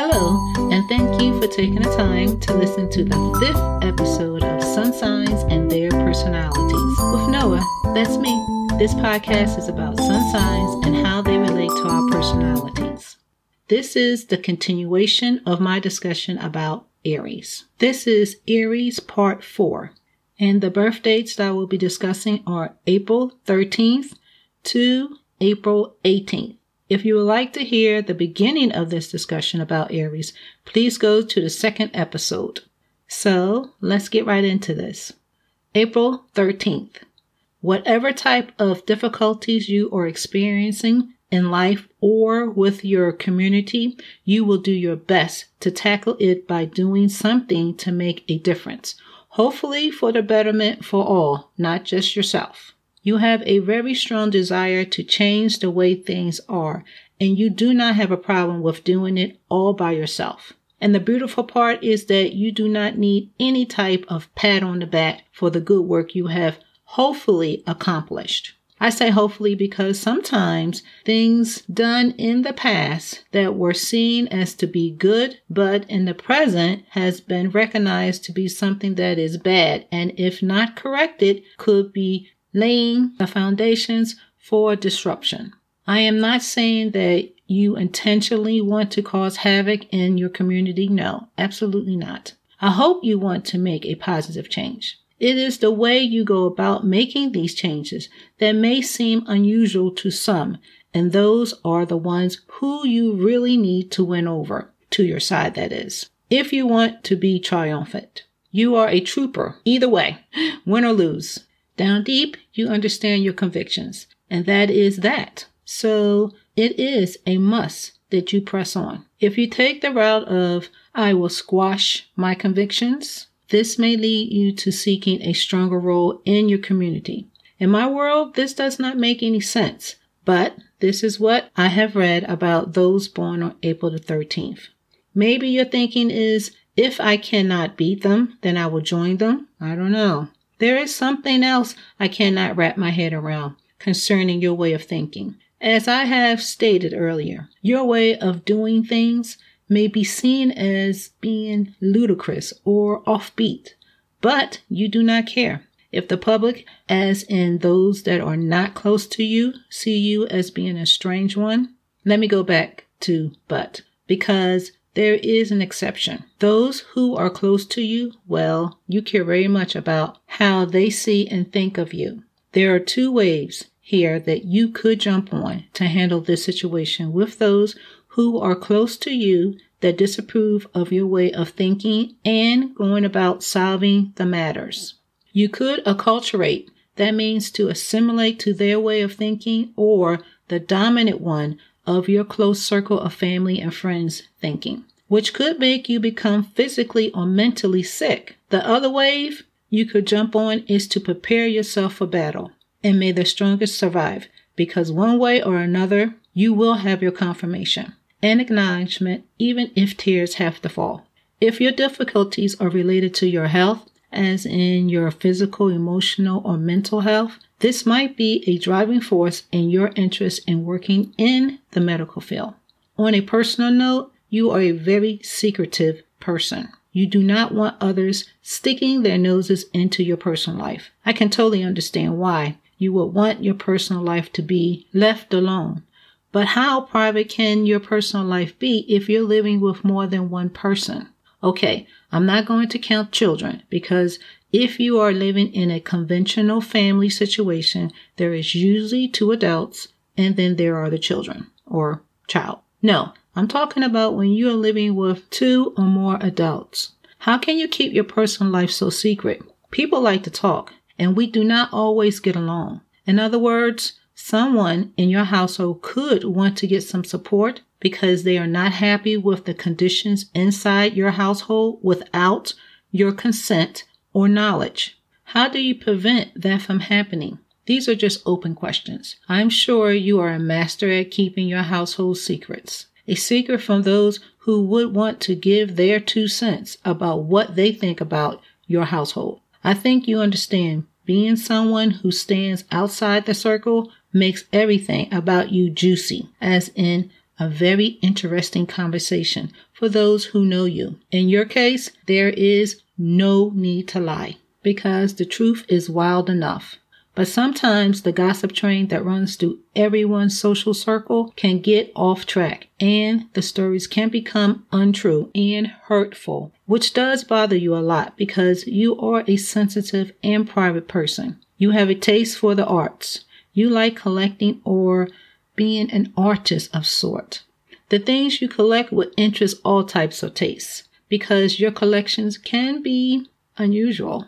Hello, and thank you for taking the time to listen to the fifth episode of Sun Signs and Their Personalities with Noah. That's me. This podcast is about sun signs and how they relate to our personalities. This is the continuation of my discussion about Aries. This is Aries Part 4, and the birth dates that I will be discussing are April 13th to April 18th. If you would like to hear the beginning of this discussion about Aries, please go to the second episode. So let's get right into this. April 13th. Whatever type of difficulties you are experiencing in life or with your community, you will do your best to tackle it by doing something to make a difference. Hopefully for the betterment for all, not just yourself. You have a very strong desire to change the way things are, and you do not have a problem with doing it all by yourself. And the beautiful part is that you do not need any type of pat on the back for the good work you have hopefully accomplished. I say hopefully because sometimes things done in the past that were seen as to be good, but in the present has been recognized to be something that is bad, and if not corrected, could be laying the foundations for disruption. I am not saying that you intentionally want to cause havoc in your community. No, absolutely not. I hope you want to make a positive change. It is the way you go about making these changes that may seem unusual to some, and those are the ones who you really need to win over, to your side, that is. If you want to be triumphant, you are a trooper, either way, win or lose. Down deep, you understand your convictions, and that is that. So it is a must that you press on. If you take the route of, I will squash my convictions, this may lead you to seeking a stronger role in your community. In my world, this does not make any sense, but this is what I have read about those born on April the 13th. Maybe your thinking is, if I cannot beat them, then I will join them. I don't know. There is something else I cannot wrap my head around concerning your way of thinking. As I have stated earlier, your way of doing things may be seen as being ludicrous or offbeat, but you do not care. If the public, as in those that are not close to you, see you as being a strange one, let me go back to but, because there is an exception. Those who are close to you, well, you care very much about how they see and think of you. There are two ways here that you could jump on to handle this situation with those who are close to you that disapprove of your way of thinking and going about solving the matters. You could acculturate, that means to assimilate to their way of thinking or the dominant one of your close circle of family and friends thinking, which could make you become physically or mentally sick. The other wave you could jump on is to prepare yourself for battle, and may the strongest survive, because one way or another, you will have your confirmation and acknowledgement, even if tears have to fall. If your difficulties are related to your health, as in your physical, emotional, or mental health, this might be a driving force in your interest in working in the medical field. On a personal note, you are a very secretive person. You do not want others sticking their noses into your personal life. I can totally understand why you would want your personal life to be left alone. But how private can your personal life be if you're living with more than one person? Okay, I'm not going to count children because if you are living in a conventional family situation, there is usually two adults and then there are the children or child. No, I'm talking about when you are living with two or more adults. How can you keep your personal life so secret? People like to talk and we do not always get along. In other words, someone in your household could want to get some support because they are not happy with the conditions inside your household without your consent or knowledge? How do you prevent that from happening? These are just open questions. I'm sure you are a master at keeping your household secrets. A secret from those who would want to give their two cents about what they think about your household. I think you understand being someone who stands outside the circle makes everything about you juicy, as in a very interesting conversation for those who know you. In your case, there is no need to lie because the truth is wild enough. But sometimes the gossip train that runs through everyone's social circle can get off track and the stories can become untrue and hurtful, which does bother you a lot because you are a sensitive and private person. You have a taste for the arts. You like collecting or being an artist of sort. The things you collect will interest all types of tastes because your collections can be unusual.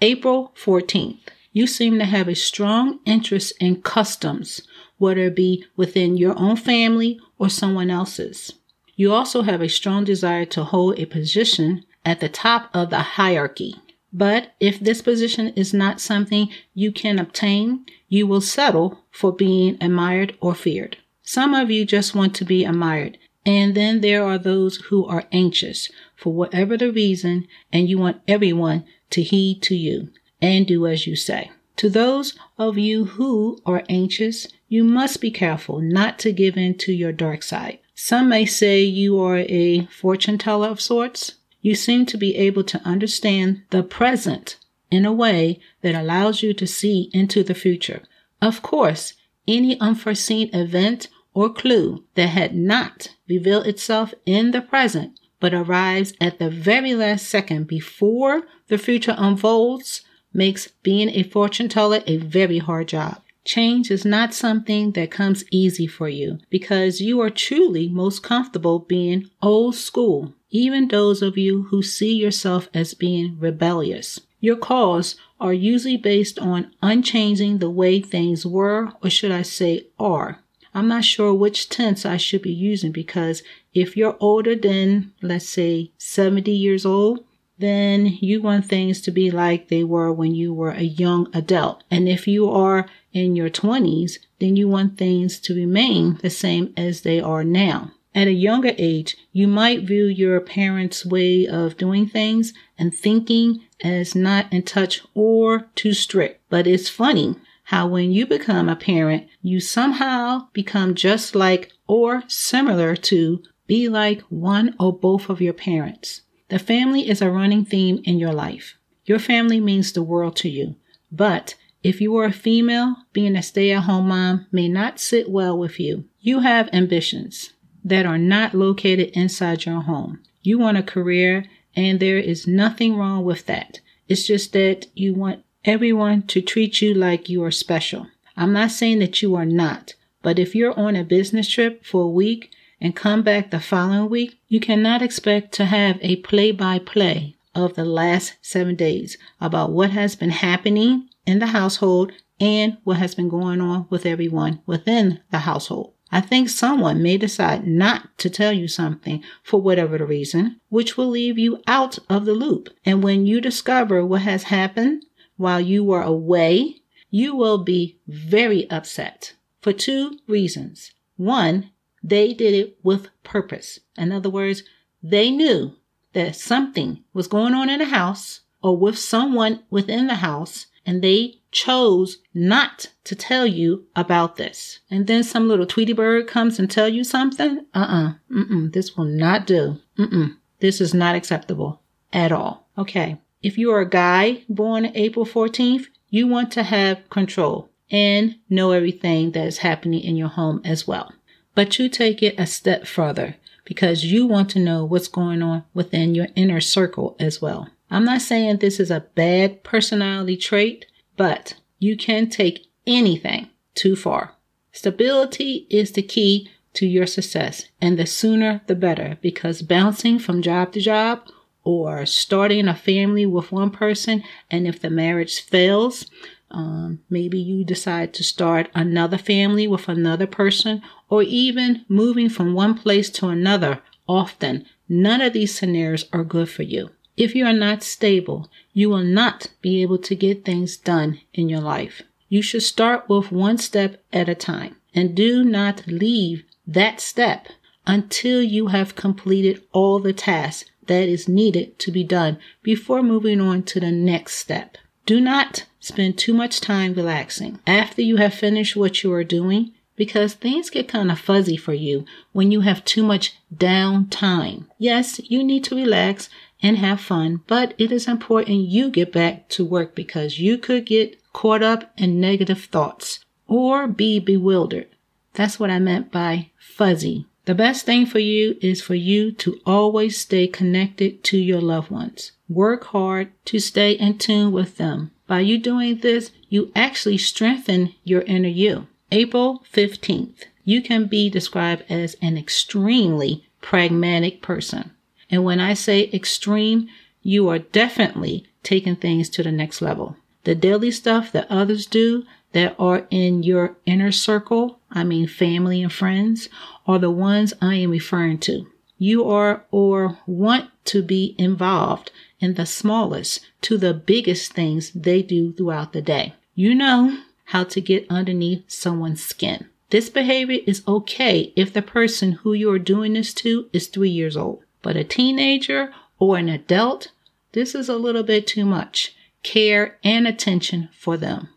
April 14th you seem to have a strong interest in customs, whether it be within your own family or someone else's. You also have a strong desire to hold a position at the top of the hierarchy. But if this position is not something you can obtain, you will settle for being admired or feared. Some of you just want to be admired, and then there are those who are anxious for whatever the reason, and you want everyone to heed to you and do as you say. To those of you who are anxious, you must be careful not to give in to your dark side. Some may say you are a fortune teller of sorts. You seem to be able to understand the present in a way that allows you to see into the future. Of course, any unforeseen event or clue that had not revealed itself in the present but arrives at the very last second before the future unfolds makes being a fortune teller a very hard job. Change is not something that comes easy for you because you are truly most comfortable being old school, even those of you who see yourself as being rebellious. Your calls are usually based on unchanging the way things were, or should I say are. I'm not sure which tense I should be using because if you're older than, let's say, 70 years old, then you want things to be like they were when you were a young adult. And if you are in your 20s, then you want things to remain the same as they are now. At a younger age, you might view your parents' way of doing things and thinking as not in touch or too strict. But it's funny how when you become a parent, you somehow become just like or similar to be like one or both of your parents. The family is a running theme in your life. Your family means the world to you. But if you are a female, being a stay at home mom may not sit well with you. You have ambitions that are not located inside your home. You want a career, and there is nothing wrong with that. It's just that you want everyone to treat you like you are special. I'm not saying that you are not, but if you're on a business trip for a week and come back the following week, you cannot expect to have a play by play of the last seven days about what has been happening in the household and what has been going on with everyone within the household. I think someone may decide not to tell you something for whatever the reason, which will leave you out of the loop. And when you discover what has happened while you were away, you will be very upset for two reasons. One, they did it with purpose. In other words, they knew that something was going on in the house or with someone within the house, and they chose not to tell you about this. And then some little Tweety bird comes and tell you something. Uh-uh. Mm-mm. This will not do. Mm-mm. This is not acceptable at all. Okay. If you are a guy born April 14th, you want to have control and know everything that is happening in your home as well. But you take it a step further because you want to know what's going on within your inner circle as well. I'm not saying this is a bad personality trait, but you can take anything too far. Stability is the key to your success, and the sooner the better because bouncing from job to job or starting a family with one person, and if the marriage fails, um, maybe you decide to start another family with another person, or even moving from one place to another often. None of these scenarios are good for you. If you are not stable, you will not be able to get things done in your life. You should start with one step at a time and do not leave that step until you have completed all the tasks that is needed to be done before moving on to the next step. Do not spend too much time relaxing. After you have finished what you are doing, because things get kind of fuzzy for you when you have too much downtime. Yes, you need to relax and have fun, but it is important you get back to work because you could get caught up in negative thoughts or be bewildered. That's what I meant by fuzzy. The best thing for you is for you to always stay connected to your loved ones. Work hard to stay in tune with them. By you doing this, you actually strengthen your inner you. April 15th, you can be described as an extremely pragmatic person. And when I say extreme, you are definitely taking things to the next level. The daily stuff that others do that are in your inner circle, I mean family and friends, are the ones I am referring to. You are or want to be involved in the smallest to the biggest things they do throughout the day. You know how to get underneath someone's skin. This behavior is okay if the person who you are doing this to is three years old. But a teenager or an adult, this is a little bit too much care and attention for them.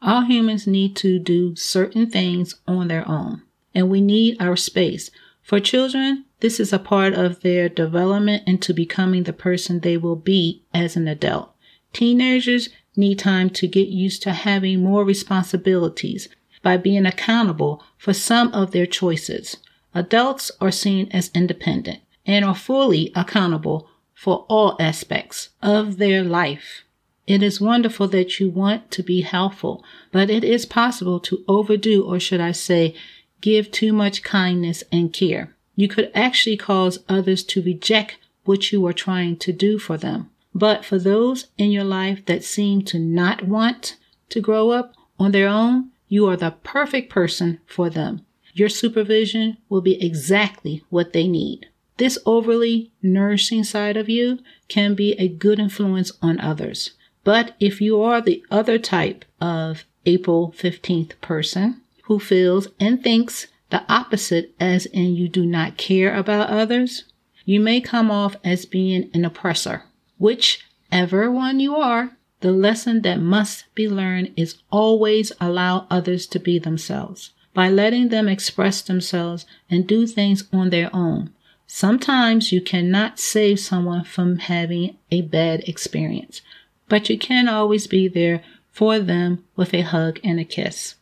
All humans need to do certain things on their own, and we need our space. For children, this is a part of their development into becoming the person they will be as an adult. Teenagers need time to get used to having more responsibilities by being accountable for some of their choices. Adults are seen as independent and are fully accountable for all aspects of their life. It is wonderful that you want to be helpful, but it is possible to overdo, or should I say, give too much kindness and care. You could actually cause others to reject what you are trying to do for them. But for those in your life that seem to not want to grow up on their own, you are the perfect person for them. Your supervision will be exactly what they need. This overly nourishing side of you can be a good influence on others. But if you are the other type of April 15th person who feels and thinks the opposite, as in you do not care about others, you may come off as being an oppressor. Whichever one you are, the lesson that must be learned is always allow others to be themselves by letting them express themselves and do things on their own. Sometimes you cannot save someone from having a bad experience, but you can always be there for them with a hug and a kiss.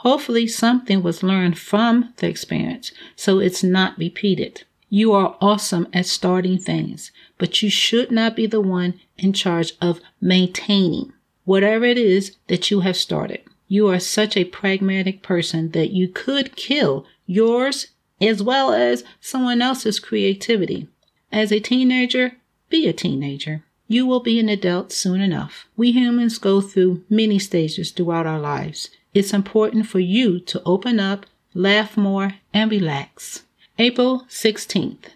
Hopefully, something was learned from the experience so it's not repeated. You are awesome at starting things, but you should not be the one in charge of maintaining whatever it is that you have started. You are such a pragmatic person that you could kill yours as well as someone else's creativity. As a teenager, be a teenager. You will be an adult soon enough. We humans go through many stages throughout our lives. It's important for you to open up, laugh more, and relax. April 16th.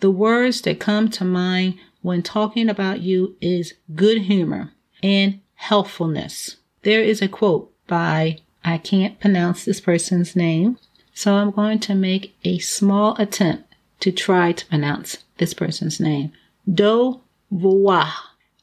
The words that come to mind when talking about you is good humor and helpfulness. There is a quote by, I can't pronounce this person's name, so I'm going to make a small attempt to try to pronounce this person's name. Do voir.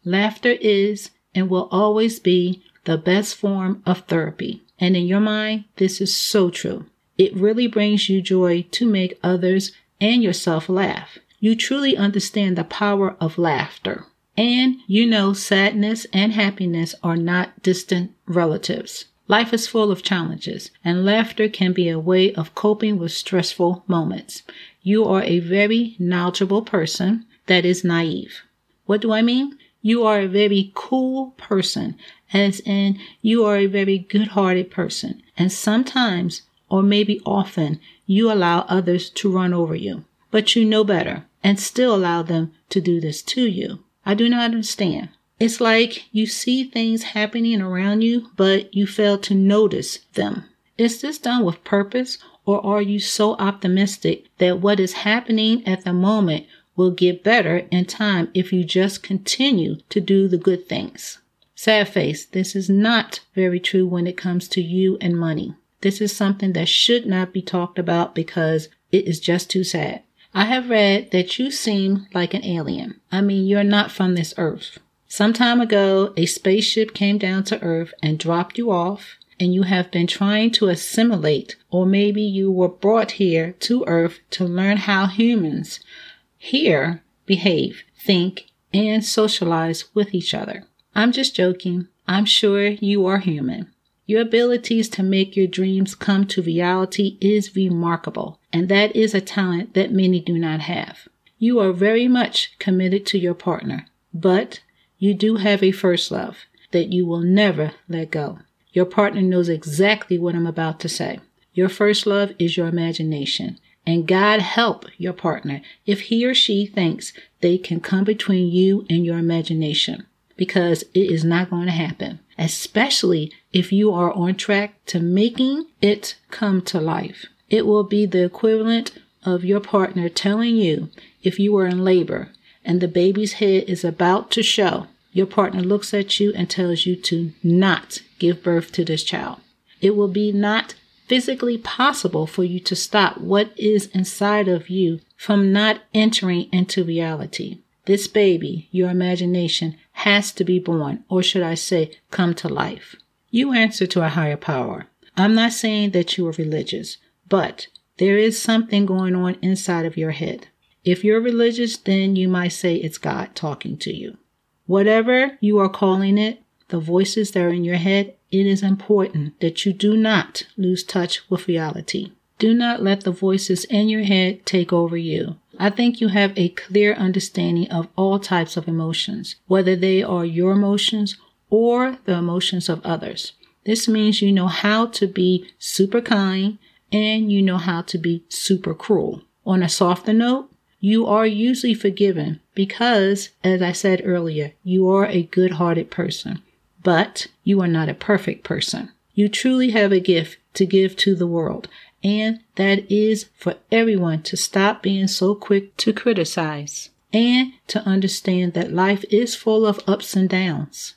Laughter is and will always be the best form of therapy. And in your mind, this is so true. It really brings you joy to make others and yourself laugh. You truly understand the power of laughter. And you know sadness and happiness are not distant relatives. Life is full of challenges, and laughter can be a way of coping with stressful moments. You are a very knowledgeable person that is naive. What do I mean? You are a very cool person, as in you are a very good hearted person. And sometimes or maybe often, you allow others to run over you. But you know better and still allow them to do this to you. I do not understand. It's like you see things happening around you, but you fail to notice them. Is this done with purpose, or are you so optimistic that what is happening at the moment will get better in time if you just continue to do the good things? Sad face, this is not very true when it comes to you and money. This is something that should not be talked about because it is just too sad. I have read that you seem like an alien. I mean, you're not from this earth. Some time ago, a spaceship came down to earth and dropped you off, and you have been trying to assimilate, or maybe you were brought here to Earth to learn how humans here behave, think, and socialize with each other. I'm just joking. I'm sure you are human. Your abilities to make your dreams come to reality is remarkable, and that is a talent that many do not have. You are very much committed to your partner, but you do have a first love that you will never let go. Your partner knows exactly what I'm about to say. Your first love is your imagination. And God help your partner if he or she thinks they can come between you and your imagination because it is not going to happen, especially if you are on track to making it come to life. It will be the equivalent of your partner telling you if you are in labor and the baby's head is about to show, your partner looks at you and tells you to not give birth to this child. It will be not physically possible for you to stop what is inside of you from not entering into reality. This baby, your imagination, has to be born, or should I say, come to life. You answer to a higher power. I'm not saying that you are religious, but there is something going on inside of your head. If you're religious, then you might say it's God talking to you. Whatever you are calling it, the voices that are in your head, it is important that you do not lose touch with reality. Do not let the voices in your head take over you. I think you have a clear understanding of all types of emotions, whether they are your emotions or the emotions of others. This means you know how to be super kind and you know how to be super cruel. On a softer note, you are usually forgiven because, as I said earlier, you are a good hearted person, but you are not a perfect person. You truly have a gift to give to the world, and that is for everyone to stop being so quick to criticize and to understand that life is full of ups and downs.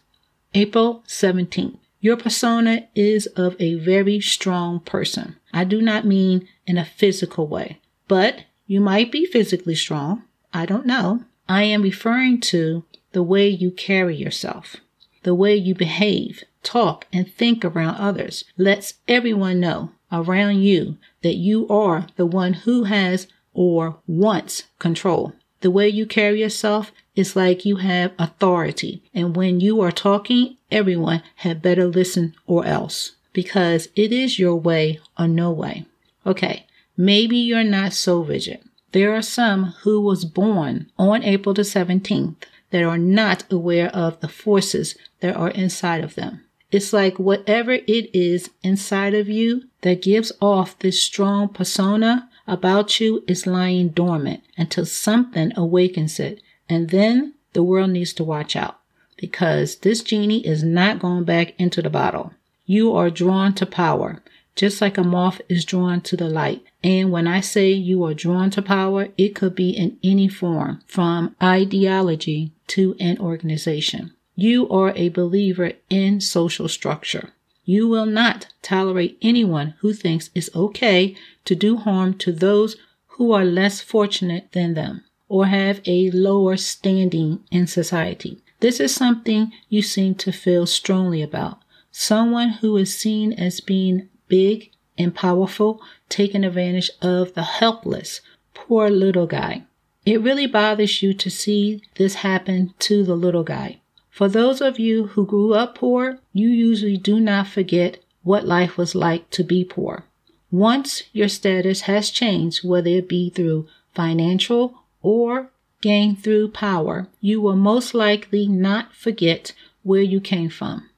April 17th. Your persona is of a very strong person. I do not mean in a physical way, but you might be physically strong. I don't know. I am referring to the way you carry yourself, the way you behave, talk, and think around others lets everyone know around you that you are the one who has or wants control. The way you carry yourself is like you have authority. And when you are talking, everyone had better listen or else because it is your way or no way. Okay. Maybe you're not so rigid. There are some who was born on April the 17th that are not aware of the forces that are inside of them. It's like whatever it is inside of you that gives off this strong persona about you is lying dormant until something awakens it. And then the world needs to watch out because this genie is not going back into the bottle. You are drawn to power, just like a moth is drawn to the light. And when I say you are drawn to power, it could be in any form, from ideology to an organization. You are a believer in social structure. You will not tolerate anyone who thinks it's okay to do harm to those who are less fortunate than them or have a lower standing in society. This is something you seem to feel strongly about. Someone who is seen as being big and powerful, taking advantage of the helpless, poor little guy. It really bothers you to see this happen to the little guy. For those of you who grew up poor, you usually do not forget what life was like to be poor. Once your status has changed, whether it be through financial or gained through power, you will most likely not forget where you came from.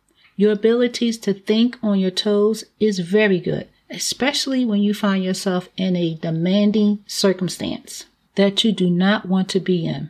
Your abilities to think on your toes is very good, especially when you find yourself in a demanding circumstance that you do not want to be in.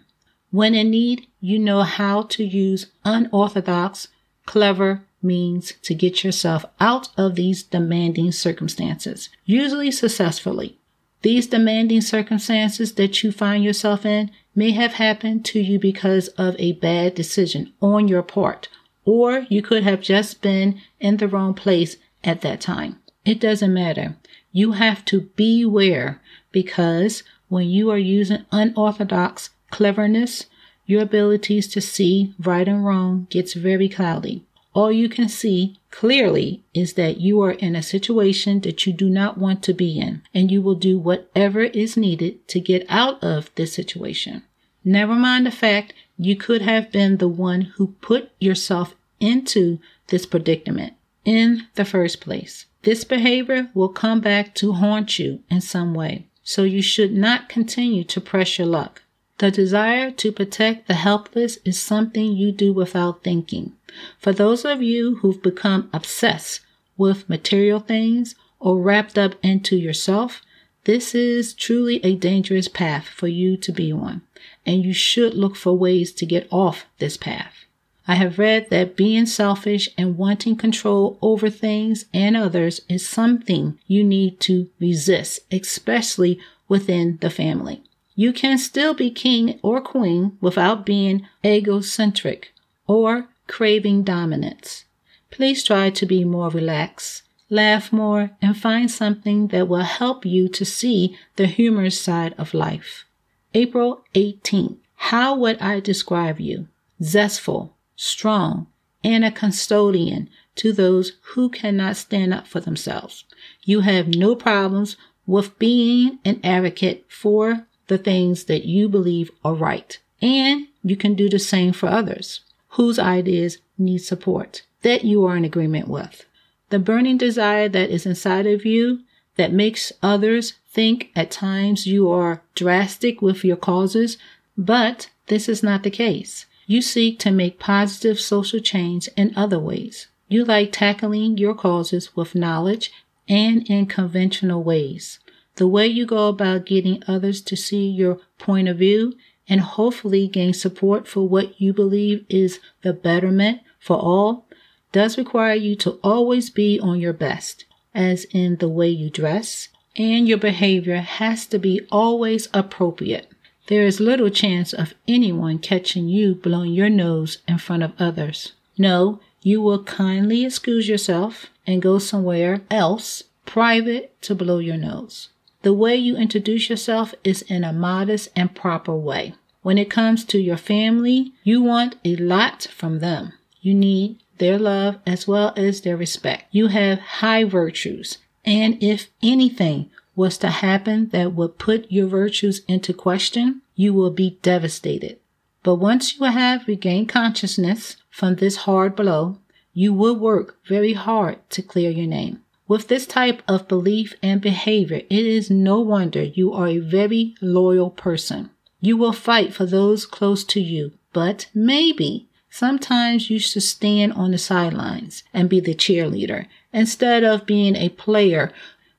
When in need, you know how to use unorthodox, clever means to get yourself out of these demanding circumstances, usually successfully. These demanding circumstances that you find yourself in may have happened to you because of a bad decision on your part, or you could have just been in the wrong place at that time. It doesn't matter. You have to beware because when you are using unorthodox cleverness, your abilities to see right and wrong gets very cloudy. all you can see clearly is that you are in a situation that you do not want to be in, and you will do whatever is needed to get out of this situation. Never mind the fact you could have been the one who put yourself into this predicament in the first place. This behavior will come back to haunt you in some way, so you should not continue to press your luck. The desire to protect the helpless is something you do without thinking. For those of you who've become obsessed with material things or wrapped up into yourself, this is truly a dangerous path for you to be on, and you should look for ways to get off this path. I have read that being selfish and wanting control over things and others is something you need to resist, especially within the family. You can still be king or queen without being egocentric or craving dominance. Please try to be more relaxed, laugh more, and find something that will help you to see the humorous side of life. April 18th. How would I describe you? Zestful, strong, and a custodian to those who cannot stand up for themselves. You have no problems with being an advocate for the things that you believe are right. And you can do the same for others whose ideas need support that you are in agreement with. The burning desire that is inside of you that makes others think at times you are drastic with your causes, but this is not the case. You seek to make positive social change in other ways. You like tackling your causes with knowledge and in conventional ways the way you go about getting others to see your point of view and hopefully gain support for what you believe is the betterment for all does require you to always be on your best, as in the way you dress, and your behavior has to be always appropriate. There is little chance of anyone catching you blowing your nose in front of others. No, you will kindly excuse yourself and go somewhere else private to blow your nose. The way you introduce yourself is in a modest and proper way. When it comes to your family, you want a lot from them. You need their love as well as their respect. You have high virtues. And if anything was to happen that would put your virtues into question, you will be devastated. But once you have regained consciousness from this hard blow, you will work very hard to clear your name. With this type of belief and behavior, it is no wonder you are a very loyal person. You will fight for those close to you, but maybe sometimes you should stand on the sidelines and be the cheerleader instead of being a player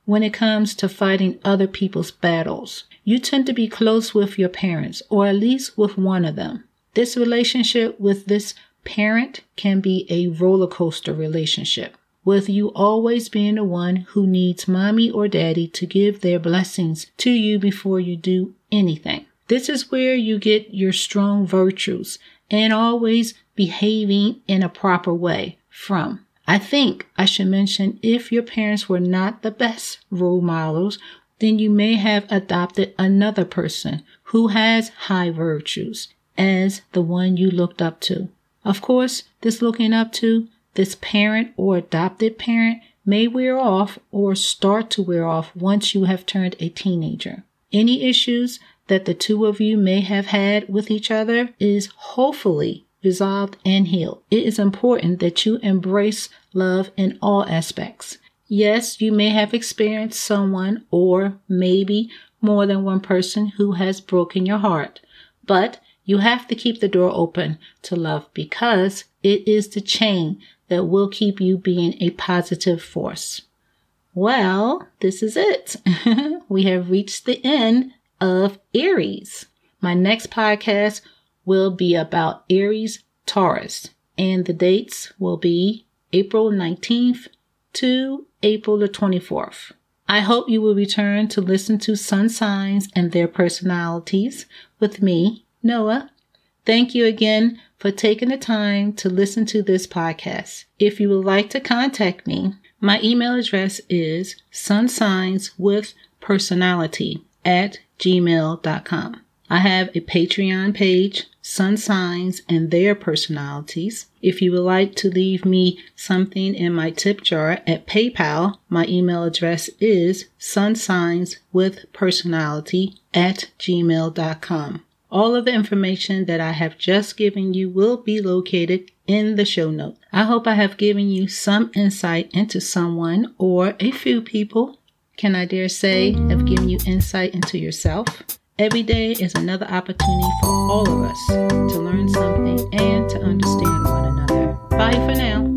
when it comes to fighting other people's battles. You tend to be close with your parents, or at least with one of them. This relationship with this parent can be a roller coaster relationship with you always being the one who needs mommy or daddy to give their blessings to you before you do anything. This is where you get your strong virtues and always behaving in a proper way from. I think I should mention if your parents were not the best role models, then you may have adopted another person who has high virtues as the one you looked up to. Of course, this looking up to this parent or adopted parent may wear off or start to wear off once you have turned a teenager. Any issues that the two of you may have had with each other is hopefully resolved and healed. It is important that you embrace love in all aspects. Yes, you may have experienced someone or maybe more than one person who has broken your heart, but you have to keep the door open to love because it is the chain that will keep you being a positive force. Well, this is it. we have reached the end of Aries. My next podcast will be about Aries Taurus, and the dates will be April 19th to April the 24th. I hope you will return to listen to sun signs and their personalities with me, Noah. Thank you again for taking the time to listen to this podcast. If you would like to contact me, my email address is sunsignswithpersonality at gmail.com. I have a Patreon page, Sun Signs and Their Personalities. If you would like to leave me something in my tip jar at PayPal, my email address is sunsignswithpersonality at gmail.com. All of the information that I have just given you will be located in the show note. I hope I have given you some insight into someone or a few people can I dare say, have given you insight into yourself. Every day is another opportunity for all of us to learn something and to understand one another. Bye for now.